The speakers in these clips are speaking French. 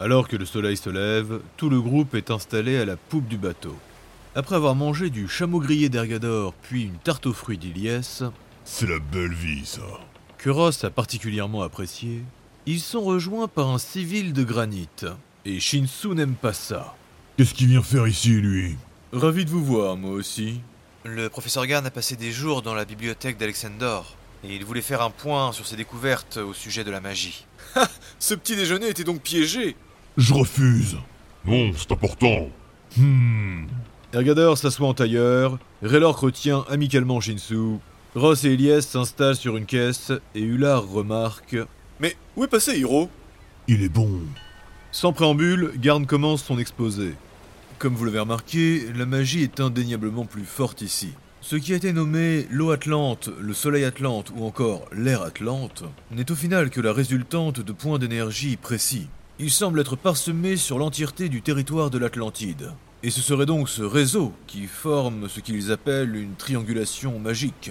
Alors que le soleil se lève, tout le groupe est installé à la poupe du bateau. Après avoir mangé du chameau grillé d'Ergador puis une tarte aux fruits d'Iliès, C'est la belle vie, ça. que Ross a particulièrement apprécié, ils sont rejoints par un civil de granit. Et Shinsu n'aime pas ça. Qu'est-ce qu'il vient faire ici, lui? Ravi de vous voir, moi aussi. Le professeur Garn a passé des jours dans la bibliothèque d'Alexandor, et il voulait faire un point sur ses découvertes au sujet de la magie. Ce petit déjeuner était donc piégé Je refuse. Non, c'est important. Hmm. Ergador s'assoit en tailleur, Raylork retient amicalement Shinsu, Ross et Elias s'installent sur une caisse, et Ular remarque Mais où est passé Hiro? Il est bon. Sans préambule, Garn commence son exposé. Comme vous l'avez remarqué, la magie est indéniablement plus forte ici. Ce qui a été nommé l'eau Atlante, le soleil Atlante ou encore l'air Atlante n'est au final que la résultante de points d'énergie précis. Il semble être parsemé sur l'entièreté du territoire de l'Atlantide. Et ce serait donc ce réseau qui forme ce qu'ils appellent une triangulation magique.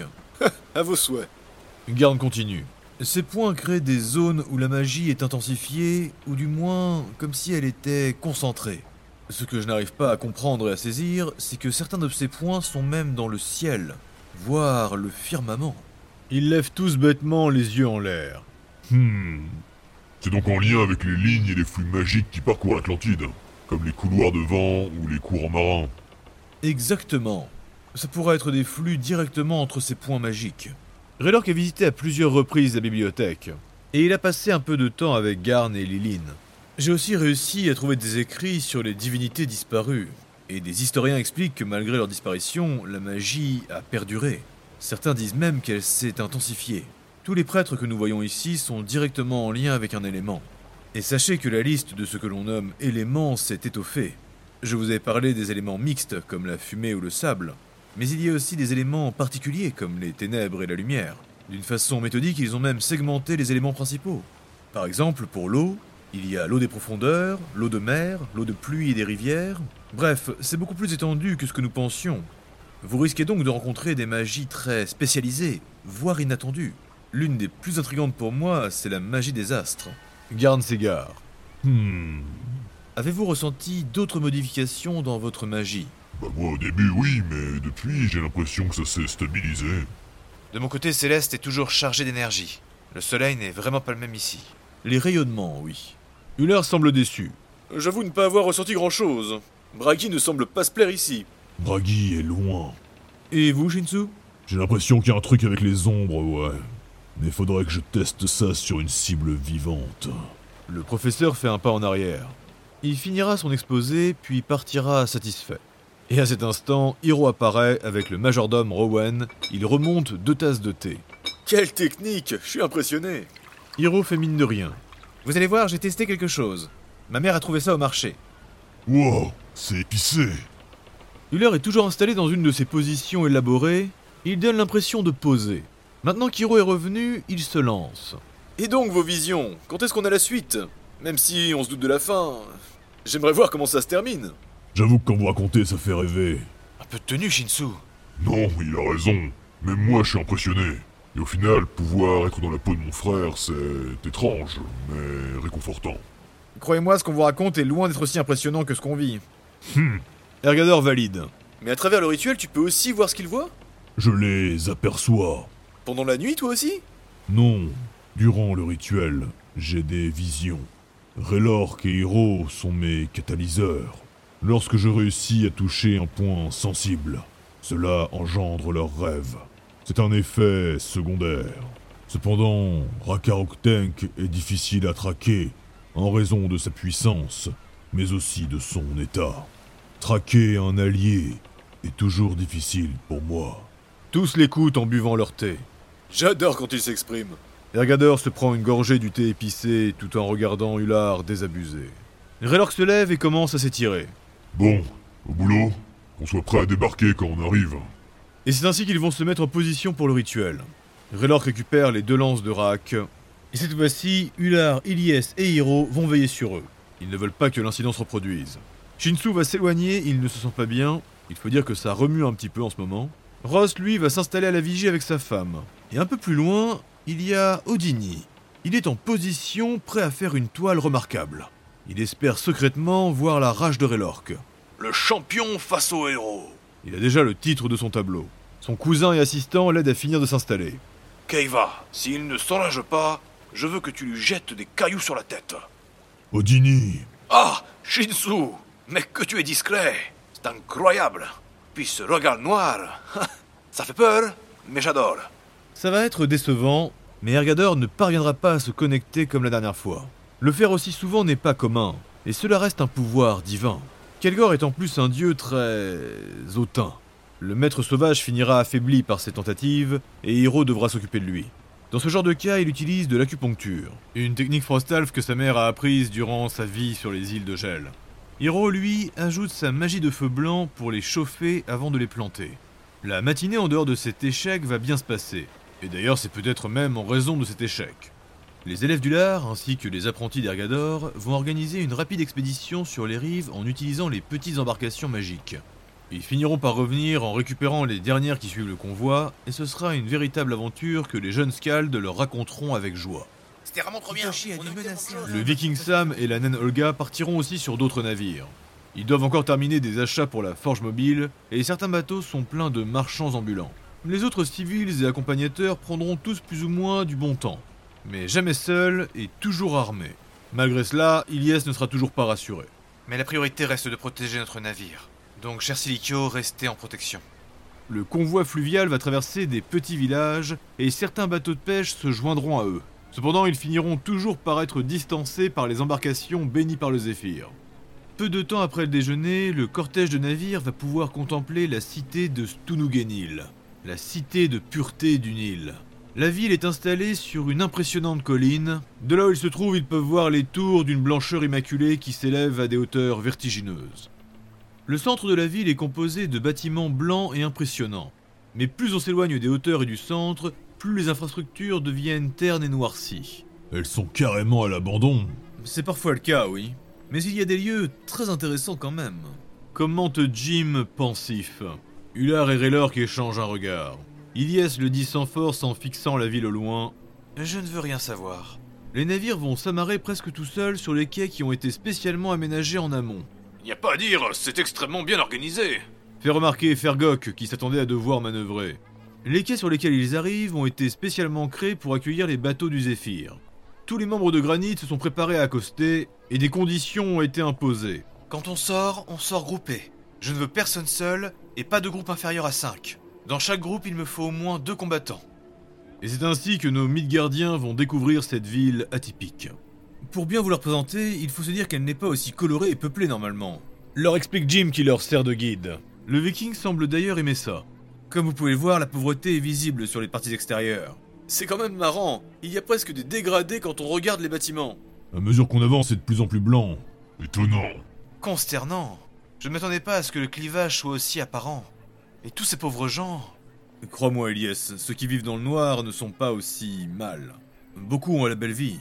à vos souhaits. Garn continue. Ces points créent des zones où la magie est intensifiée, ou du moins comme si elle était concentrée. Ce que je n'arrive pas à comprendre et à saisir, c'est que certains de ces points sont même dans le ciel, voire le firmament. Ils lèvent tous bêtement les yeux en l'air. Hmm. C'est donc en lien avec les lignes et les flux magiques qui parcourent l'Atlantide, comme les couloirs de vent ou les courants marins. Exactement. Ça pourrait être des flux directement entre ces points magiques. Raylork a visité à plusieurs reprises la bibliothèque, et il a passé un peu de temps avec Garn et Lilin. J'ai aussi réussi à trouver des écrits sur les divinités disparues, et des historiens expliquent que malgré leur disparition, la magie a perduré. Certains disent même qu'elle s'est intensifiée. Tous les prêtres que nous voyons ici sont directement en lien avec un élément. Et sachez que la liste de ce que l'on nomme éléments s'est étoffée. Je vous ai parlé des éléments mixtes comme la fumée ou le sable, mais il y a aussi des éléments particuliers comme les ténèbres et la lumière. D'une façon méthodique, ils ont même segmenté les éléments principaux. Par exemple, pour l'eau, il y a l'eau des profondeurs, l'eau de mer, l'eau de pluie et des rivières. Bref, c'est beaucoup plus étendu que ce que nous pensions. Vous risquez donc de rencontrer des magies très spécialisées, voire inattendues. L'une des plus intrigantes pour moi, c'est la magie des astres. Garde s'égare. Hmm. Avez-vous ressenti d'autres modifications dans votre magie? Bah moi au début oui, mais depuis j'ai l'impression que ça s'est stabilisé. De mon côté, Céleste est toujours chargé d'énergie. Le soleil n'est vraiment pas le même ici. Les rayonnements, oui. Huller semble déçu. J'avoue ne pas avoir ressenti grand-chose. Bragi ne semble pas se plaire ici. Bragi est loin. Et vous, Shinsu? J'ai l'impression qu'il y a un truc avec les ombres, ouais. Mais faudrait que je teste ça sur une cible vivante. Le professeur fait un pas en arrière. Il finira son exposé, puis partira satisfait. Et à cet instant, Hiro apparaît avec le majordome Rowan. Il remonte deux tasses de thé. Quelle technique Je suis impressionné Hiro fait mine de rien. Vous allez voir, j'ai testé quelque chose. Ma mère a trouvé ça au marché. Wow, c'est épicé. Huller est toujours installé dans une de ses positions élaborées. Il donne l'impression de poser. Maintenant qu'Hiro est revenu, il se lance. Et donc vos visions Quand est-ce qu'on a la suite? Même si on se doute de la fin, j'aimerais voir comment ça se termine. J'avoue que quand vous racontez, ça fait rêver. Un peu de tenue, Shinsu. Non, il a raison. Même moi, je suis impressionné. Et au final, pouvoir être dans la peau de mon frère, c'est étrange, mais réconfortant. Croyez-moi, ce qu'on vous raconte est loin d'être aussi impressionnant que ce qu'on vit. Hmm. Ergador valide. Mais à travers le rituel, tu peux aussi voir ce qu'il voit? Je les aperçois. Pendant la nuit, toi aussi? Non, durant le rituel, j'ai des visions. Raylork et Hiro sont mes catalyseurs. Lorsque je réussis à toucher un point sensible, cela engendre leurs rêves. C'est un effet secondaire. Cependant, Rakaroktenk est difficile à traquer en raison de sa puissance, mais aussi de son état. Traquer un allié est toujours difficile pour moi. Tous l'écoutent en buvant leur thé. J'adore quand il s'exprime. Ergador se prend une gorgée du thé épicé tout en regardant Ular désabusé. Raylork se lève et commence à s'étirer. Bon, au boulot, qu'on soit prêt à débarquer quand on arrive. Et c'est ainsi qu'ils vont se mettre en position pour le rituel. Raylork récupère les deux lances de Rak. Et cette fois-ci, Ular, Ilyes et Hiro vont veiller sur eux. Ils ne veulent pas que l'incident se reproduise. Shinsu va s'éloigner, il ne se sent pas bien. Il faut dire que ça remue un petit peu en ce moment. Ross, lui, va s'installer à la vigie avec sa femme. Et un peu plus loin, il y a Odini. Il est en position, prêt à faire une toile remarquable. Il espère secrètement voir la rage de Raylork. Le champion face au héros. Il a déjà le titre de son tableau. Son cousin et assistant l'aident à finir de s'installer. Keiva, s'il ne s'enrage pas, je veux que tu lui jettes des cailloux sur la tête. Odini, Ah, Shinsu, mais que tu es discret. C'est incroyable. Puis ce regard noir. Ça fait peur, mais j'adore. Ça va être décevant, mais Ergador ne parviendra pas à se connecter comme la dernière fois. Le faire aussi souvent n'est pas commun, et cela reste un pouvoir divin. Kelgor est en plus un dieu très... hautain. Le maître sauvage finira affaibli par ses tentatives, et Hiro devra s'occuper de lui. Dans ce genre de cas, il utilise de l'acupuncture, une technique frostalf que sa mère a apprise durant sa vie sur les îles de gel. Hiro, lui, ajoute sa magie de feu blanc pour les chauffer avant de les planter. La matinée en dehors de cet échec va bien se passer, et d'ailleurs c'est peut-être même en raison de cet échec. Les élèves du Lard, ainsi que les apprentis d'Ergador, vont organiser une rapide expédition sur les rives en utilisant les petites embarcations magiques. Ils finiront par revenir en récupérant les dernières qui suivent le convoi, et ce sera une véritable aventure que les jeunes Scalds leur raconteront avec joie. C'était vraiment trop bien. Le Viking Sam et la naine Olga partiront aussi sur d'autres navires. Ils doivent encore terminer des achats pour la forge mobile, et certains bateaux sont pleins de marchands ambulants. Les autres civils et accompagnateurs prendront tous plus ou moins du bon temps, mais jamais seuls et toujours armés. Malgré cela, Ilyes ne sera toujours pas rassuré. Mais la priorité reste de protéger notre navire. Donc, cher Silicio, restez en protection. Le convoi fluvial va traverser des petits villages et certains bateaux de pêche se joindront à eux. Cependant, ils finiront toujours par être distancés par les embarcations bénies par le Zéphyr. Peu de temps après le déjeuner, le cortège de navires va pouvoir contempler la cité de Stunugenil, la cité de pureté du Nil. La ville est installée sur une impressionnante colline. De là où ils se trouvent, ils peuvent voir les tours d'une blancheur immaculée qui s'élèvent à des hauteurs vertigineuses. Le centre de la ville est composé de bâtiments blancs et impressionnants. Mais plus on s'éloigne des hauteurs et du centre, plus les infrastructures deviennent ternes et noircies. elles sont carrément à l'abandon. C'est parfois le cas, oui. Mais il y a des lieux très intéressants quand même. Commente Jim pensif? Hullard et Raylor qui échangent un regard. Ilyes le dit sans force en fixant la ville au loin. Je ne veux rien savoir. Les navires vont s'amarrer presque tout seuls sur les quais qui ont été spécialement aménagés en amont. Il n'y a pas à dire, c'est extrêmement bien organisé. Fait remarquer Fergok qui s'attendait à devoir manœuvrer. Les quais sur lesquels ils arrivent ont été spécialement créés pour accueillir les bateaux du Zéphyr. Tous les membres de Granit se sont préparés à accoster et des conditions ont été imposées. Quand on sort, on sort groupé. Je ne veux personne seul et pas de groupe inférieur à 5. Dans chaque groupe, il me faut au moins deux combattants. Et c'est ainsi que nos Midgardiens vont découvrir cette ville atypique. Pour bien vous la représenter, il faut se dire qu'elle n'est pas aussi colorée et peuplée normalement. Leur explique Jim qui leur sert de guide. Le viking semble d'ailleurs aimer ça. Comme vous pouvez le voir, la pauvreté est visible sur les parties extérieures. C'est quand même marrant, il y a presque des dégradés quand on regarde les bâtiments. À mesure qu'on avance, c'est de plus en plus blanc. Étonnant. Consternant. Je ne m'attendais pas à ce que le clivage soit aussi apparent. Et tous ces pauvres gens. Crois-moi, Elias, ceux qui vivent dans le noir ne sont pas aussi mal. Beaucoup ont la belle vie.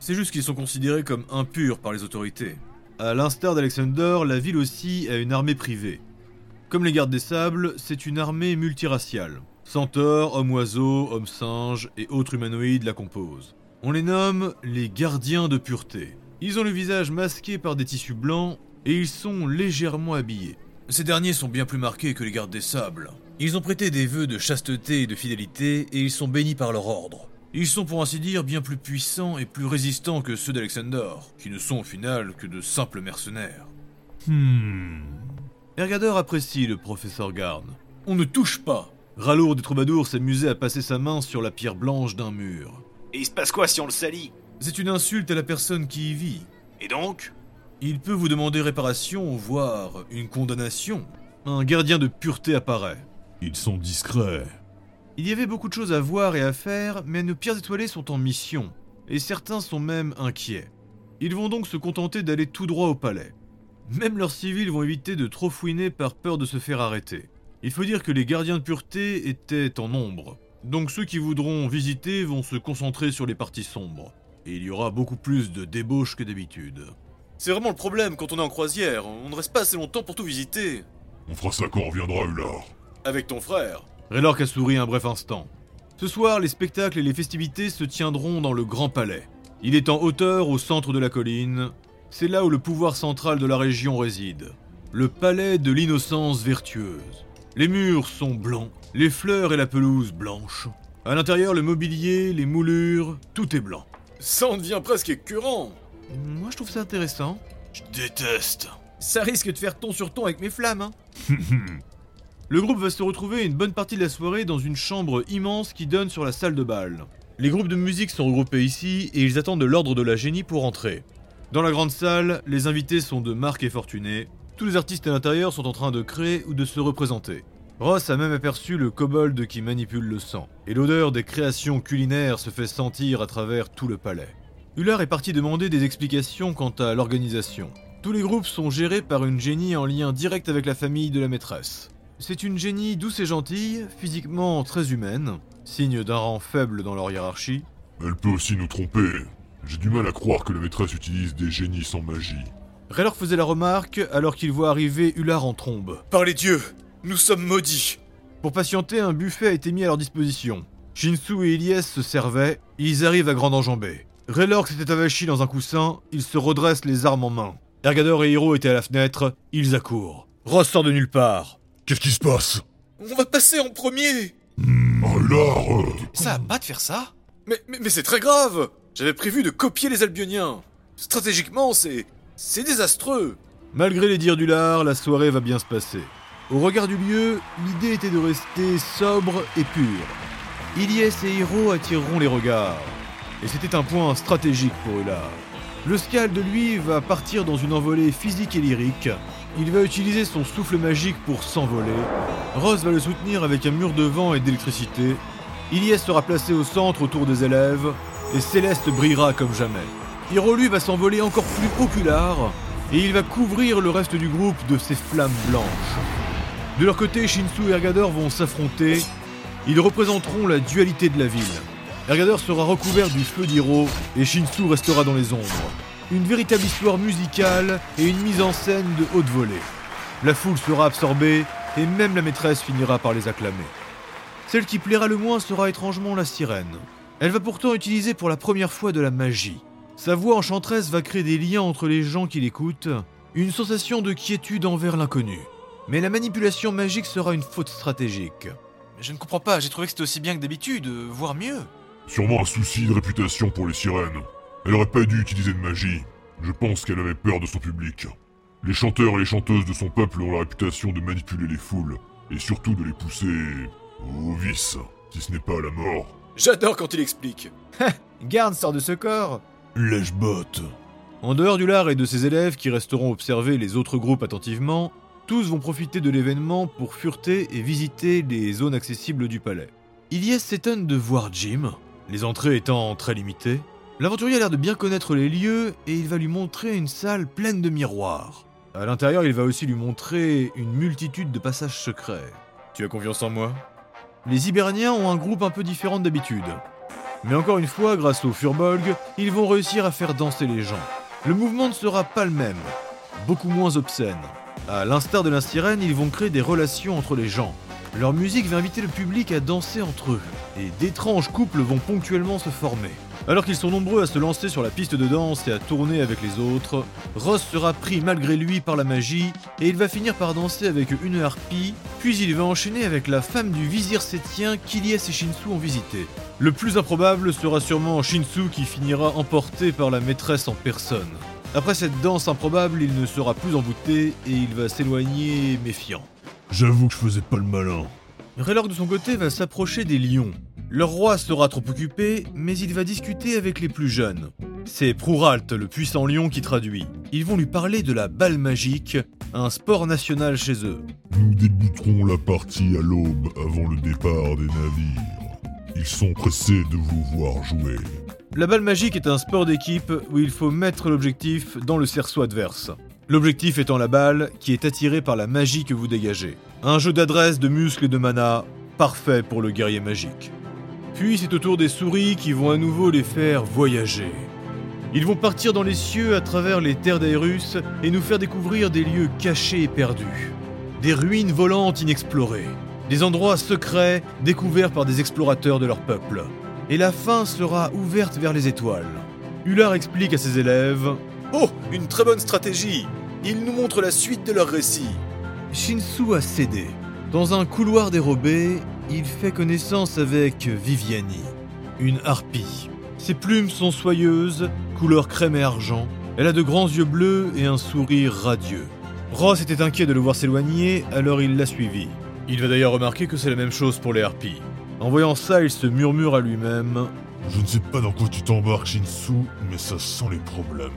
C'est juste qu'ils sont considérés comme impurs par les autorités. À l'instar d'Alexander, la ville aussi a une armée privée. Comme les gardes des sables, c'est une armée multiraciale. Centaures, hommes-oiseaux, hommes-singes et autres humanoïdes la composent. On les nomme les gardiens de pureté. Ils ont le visage masqué par des tissus blancs et ils sont légèrement habillés. Ces derniers sont bien plus marqués que les gardes des sables. Ils ont prêté des vœux de chasteté et de fidélité et ils sont bénis par leur ordre. Ils sont pour ainsi dire bien plus puissants et plus résistants que ceux d'Alexander, qui ne sont au final que de simples mercenaires. Hmm. Ergador apprécie le professeur Garn. On ne touche pas Ralour des troubadours s'amusait à passer sa main sur la pierre blanche d'un mur. Et il se passe quoi si on le salit? C'est une insulte à la personne qui y vit. Et donc? Il peut vous demander réparation, voire une condamnation. Un gardien de pureté apparaît. Ils sont discrets. Il y avait beaucoup de choses à voir et à faire, mais nos pierres étoilées sont en mission, et certains sont même inquiets. Ils vont donc se contenter d'aller tout droit au palais. Même leurs civils vont éviter de trop fouiner par peur de se faire arrêter. Il faut dire que les gardiens de pureté étaient en nombre, donc ceux qui voudront visiter vont se concentrer sur les parties sombres, et il y aura beaucoup plus de débauches que d'habitude. C'est vraiment le problème quand on est en croisière, on ne reste pas assez longtemps pour tout visiter. On fera ça quand on reviendra, Ular. Avec ton frère. Raylork a souri un bref instant. Ce soir, les spectacles et les festivités se tiendront dans le Grand Palais. Il est en hauteur au centre de la colline. c'est là où le pouvoir central de la région réside. Le palais de l'innocence vertueuse. Les murs sont blancs, les fleurs et la pelouse blanches. À l'intérieur, le mobilier, les moulures, tout est blanc. Ça en devient presque écœurant. Moi, je trouve ça intéressant. Je déteste. Ça risque de faire ton sur ton avec mes flammes, hein. Le groupe va se retrouver une bonne partie de la soirée dans une chambre immense qui donne sur la salle de bal. Les groupes de musique sont regroupés ici et ils attendent l'ordre de la génie pour entrer. Dans la grande salle, les invités sont de Marc et Fortuné. Tous les artistes à l'intérieur sont en train de créer ou de se représenter. Ross a même aperçu le kobold qui manipule le sang, et l'odeur des créations culinaires se fait sentir à travers tout le palais. Hullard est parti demander des explications quant à l'organisation. Tous les groupes sont gérés par une génie en lien direct avec la famille de la maîtresse. C'est une génie douce et gentille, physiquement très humaine, signe d'un rang faible dans leur hiérarchie. Elle peut aussi nous tromper. J'ai du mal à croire que la maîtresse utilise des génies sans magie. Raylor faisait la remarque alors qu'il voit arriver Hullard en trombe. Par les dieux, nous sommes maudits. Pour patienter, un buffet a été mis à leur disposition. Shinsu et Ilyes se servaient, ils arrivent à grande enjambée. Raylor s'était avachi dans un coussin, ils se redressent les armes en main. Ergador et Hiro étaient à la fenêtre, ils accourent. Ross sort de nulle part. Qu'est-ce qui se passe? On va passer en premier. Oh là euh, Ça a pas de faire ça? Mais, mais, mais c'est très grave J'avais prévu de copier les Albioniens. Stratégiquement, c'est... c'est désastreux. Malgré les dires du lard, la soirée va bien se passer. Au regard du lieu, l'idée était de rester sobre et pur. Ilyes et Hiro attireront les regards. Et c'était un point stratégique pour Ular. Le Scald, lui, va partir dans une envolée physique et lyrique. Il va utiliser son souffle magique pour s'envoler. Ross va le soutenir avec un mur de vent et d'électricité. Ilyes sera placé au centre autour des élèves. Et Céleste brillera comme jamais. Hiro, lui, va s'envoler encore plus qu'Ular. Et il va couvrir le reste du groupe de ses flammes blanches. De leur côté, Shinsu et Ergador vont s'affronter. Ils représenteront la dualité de la ville. Ergador sera recouvert du feu d'Hiro et Shinsu restera dans les ombres. Une véritable histoire musicale et une mise en scène de haute volée. La foule sera absorbée et même la maîtresse finira par les acclamer. Celle qui plaira le moins sera étrangement la sirène. Elle va pourtant utiliser pour la première fois de la magie. Sa voix enchanteresse va créer des liens entre les gens qui l'écoutent, une sensation de quiétude envers l'inconnu. Mais la manipulation magique sera une faute stratégique. Je ne comprends pas, j'ai trouvé que c'était aussi bien que d'habitude, euh, voire mieux. Sûrement un souci de réputation pour les sirènes. Elle aurait pas dû utiliser de magie. Je pense qu'elle avait peur de son public. Les chanteurs et les chanteuses de son peuple ont la réputation de manipuler les foules, et surtout de les pousser au vice, si ce n'est pas à la mort. J'adore quand il explique. Garde sort de ce corps Lèche-botte. En dehors du lard et de ses élèves qui resteront observer les autres groupes attentivement, tous vont profiter de l'événement pour fureter et visiter les zones accessibles du palais. Ilyes s'étonne de voir Jim, les entrées étant très limitées. L'aventurier a l'air de bien connaître les lieux et il va lui montrer une salle pleine de miroirs. À l'intérieur, il va aussi lui montrer une multitude de passages secrets. Tu as confiance en moi? Les Hiberniens ont un groupe un peu différent d'habitude. Mais encore une fois, grâce au Furbolg, ils vont réussir à faire danser les gens. Le mouvement ne sera pas le même, beaucoup moins obscène. À l'instar de la sirène, ils vont créer des relations entre les gens. Leur musique va inviter le public à danser entre eux, et d'étranges couples vont ponctuellement se former. Alors qu'ils sont nombreux à se lancer sur la piste de danse et à tourner avec les autres, Ross sera pris malgré lui par la magie, et il va finir par danser avec une harpie, puis il va enchaîner avec la femme du vizir sétien qu'Ilyes et Shinsu ont visité. Le plus improbable sera sûrement Shinsu qui finira emporté par la maîtresse en personne. Après cette danse improbable, il ne sera plus embouté et il va s'éloigner méfiant. J'avoue que je faisais pas le malin. Raylord de son côté va s'approcher des lions. Leur roi sera trop occupé, mais il va discuter avec les plus jeunes. C'est Prouralt, le puissant lion, qui traduit. Ils vont lui parler de la balle magique, un sport national chez eux. Nous débuterons la partie à l'aube avant le départ des navires. Ils sont pressés de vous voir jouer. La balle magique est un sport d'équipe où il faut mettre l'objectif dans le cerceau adverse. L'objectif étant la balle qui est attirée par la magie que vous dégagez. Un jeu d'adresse, de muscles et de mana, parfait pour le guerrier magique. Puis c'est au tour des souris qui vont à nouveau les faire voyager. Ils vont partir dans les cieux à travers les terres d'Aerus et nous faire découvrir des lieux cachés et perdus. Des ruines volantes inexplorées. Des endroits secrets découverts par des explorateurs de leur peuple. Et la fin sera ouverte vers les étoiles. Hullard explique à ses élèves Oh, une très bonne stratégie Ils nous montrent la suite de leur récit. Shinsu a cédé. Dans un couloir dérobé, il fait connaissance avec Viviani, une harpie. Ses plumes sont soyeuses, couleur crème et argent. Elle a de grands yeux bleus et un sourire radieux. Ross était inquiet de le voir s'éloigner, alors il l'a suivi. Il va d'ailleurs remarquer que c'est la même chose pour les harpies. En voyant ça, il se murmure à lui-même Je ne sais pas dans quoi tu t'embarques, Shinsu, mais ça sent les problèmes.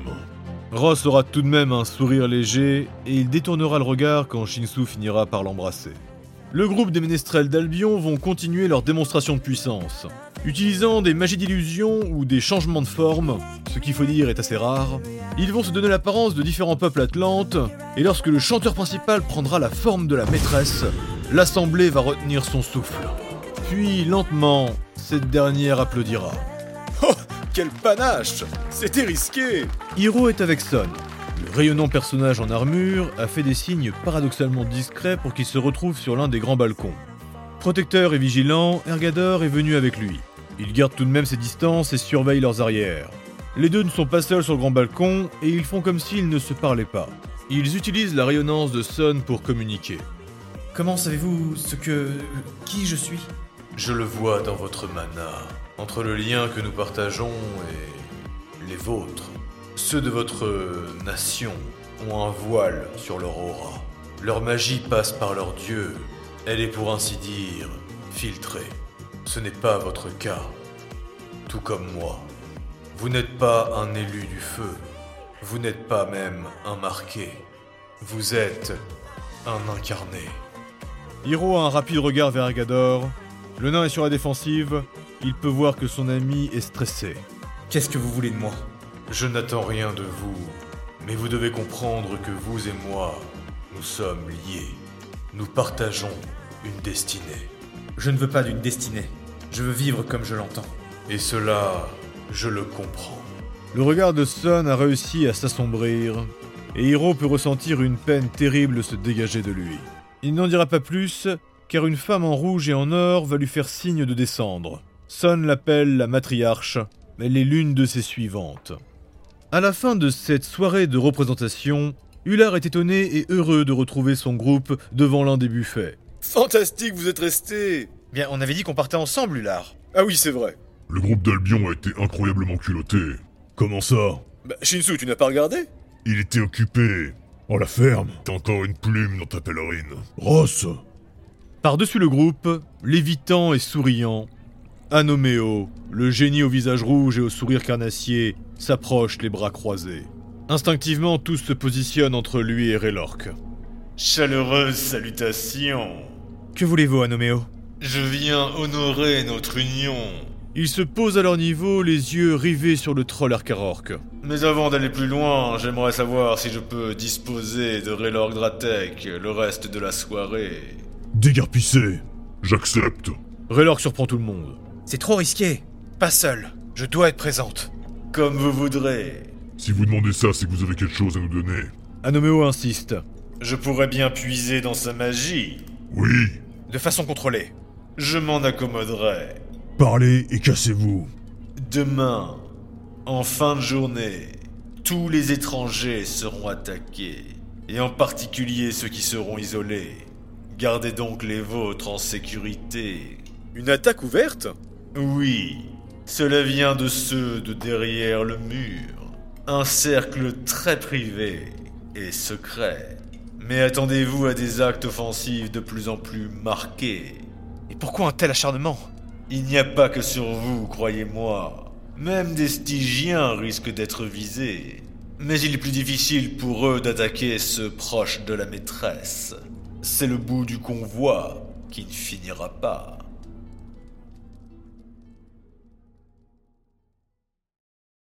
Ross aura tout de même un sourire léger et il détournera le regard quand Shinsu finira par l'embrasser. Le groupe des ménestrels d'Albion vont continuer leur démonstration de puissance. Utilisant des magies d'illusion ou des changements de forme, ce qu'il faut dire est assez rare, ils vont se donner l'apparence de différents peuples atlantes, et lorsque le chanteur principal prendra la forme de la maîtresse, l'assemblée va retenir son souffle. Puis, lentement, cette dernière applaudira. Quel panache C'était risqué Hiro est avec Son. Le rayonnant personnage en armure a fait des signes paradoxalement discrets pour qu'il se retrouve sur l'un des grands balcons. Protecteur et vigilant, Ergador est venu avec lui. Il garde tout de même ses distances et surveille leurs arrières. Les deux ne sont pas seuls sur le grand balcon et ils font comme s'ils ne se parlaient pas. Ils utilisent la rayonnance de Son pour communiquer. Comment savez-vous ce que... qui je suis? Je le vois dans votre mana, entre le lien que nous partageons et les vôtres. Ceux de votre nation ont un voile sur leur aura. Leur magie passe par leur dieu. Elle est pour ainsi dire filtrée. Ce n'est pas votre cas. Tout comme moi. Vous n'êtes pas un élu du feu. Vous n'êtes pas même un marqué. Vous êtes un incarné. Hiro a un rapide regard vers Ergador. Le nain est sur la défensive. Il peut voir que son ami est stressé. Qu'est-ce que vous voulez de moi? Je n'attends rien de vous, mais vous devez comprendre que vous et moi, nous sommes liés. Nous partageons une destinée. Je ne veux pas d'une destinée. Je veux vivre comme je l'entends. Et cela, je le comprends. Le regard de Son a réussi à s'assombrir, et Hiro peut ressentir une peine terrible se dégager de lui. Il n'en dira pas plus, car une femme en rouge et en or va lui faire signe de descendre. Son l'appelle la matriarche, elle est l'une de ses suivantes. À la fin de cette soirée de représentation, Hullard est étonné et heureux de retrouver son groupe devant l'un des buffets. Fantastique, vous êtes restés Bien, on avait dit qu'on partait ensemble, Hullard. Ah oui, c'est vrai. Le groupe d'Albion a été incroyablement culotté. Comment ça? Bah, Shinsu, tu n'as pas regardé? Il était occupé. Oh la ferme T'as encore une plume dans ta pèlerine. Ross Par-dessus le groupe, lévitant et souriant, Anoméo, le génie au visage rouge et au sourire carnassier, s'approche les bras croisés. Instinctivement, tous se positionnent entre lui et Raylork. Chaleureuse salutation. Que voulez-vous, Anoméo? Je viens honorer notre union. Ils se posent à leur niveau, les yeux rivés sur le troll Arkarork. Mais avant d'aller plus loin, j'aimerais savoir si je peux disposer de Raylord Dratek le reste de la soirée. Dégarpissé J'accepte. Raylork surprend tout le monde. C'est trop risqué. Pas seul. Je dois être présente. Comme vous voudrez. Si vous demandez ça, c'est que vous avez quelque chose à nous donner. Anoméo insiste. Je pourrais bien puiser dans sa magie. Oui. De façon contrôlée. Je m'en accommoderai. Parlez et cassez-vous. Demain, en fin de journée, tous les étrangers seront attaqués, et en particulier ceux qui seront isolés. Gardez donc les vôtres en sécurité. Une attaque ouverte? Oui, cela vient de ceux de derrière le mur. Un cercle très privé et secret. Mais attendez-vous à des actes offensifs de plus en plus marqués. Et pourquoi un tel acharnement? Il n'y a pas que sur vous, croyez-moi. Même des Stygiens risquent d'être visés. Mais il est plus difficile pour eux d'attaquer ceux proches de la maîtresse. C'est le bout du convoi qui ne finira pas.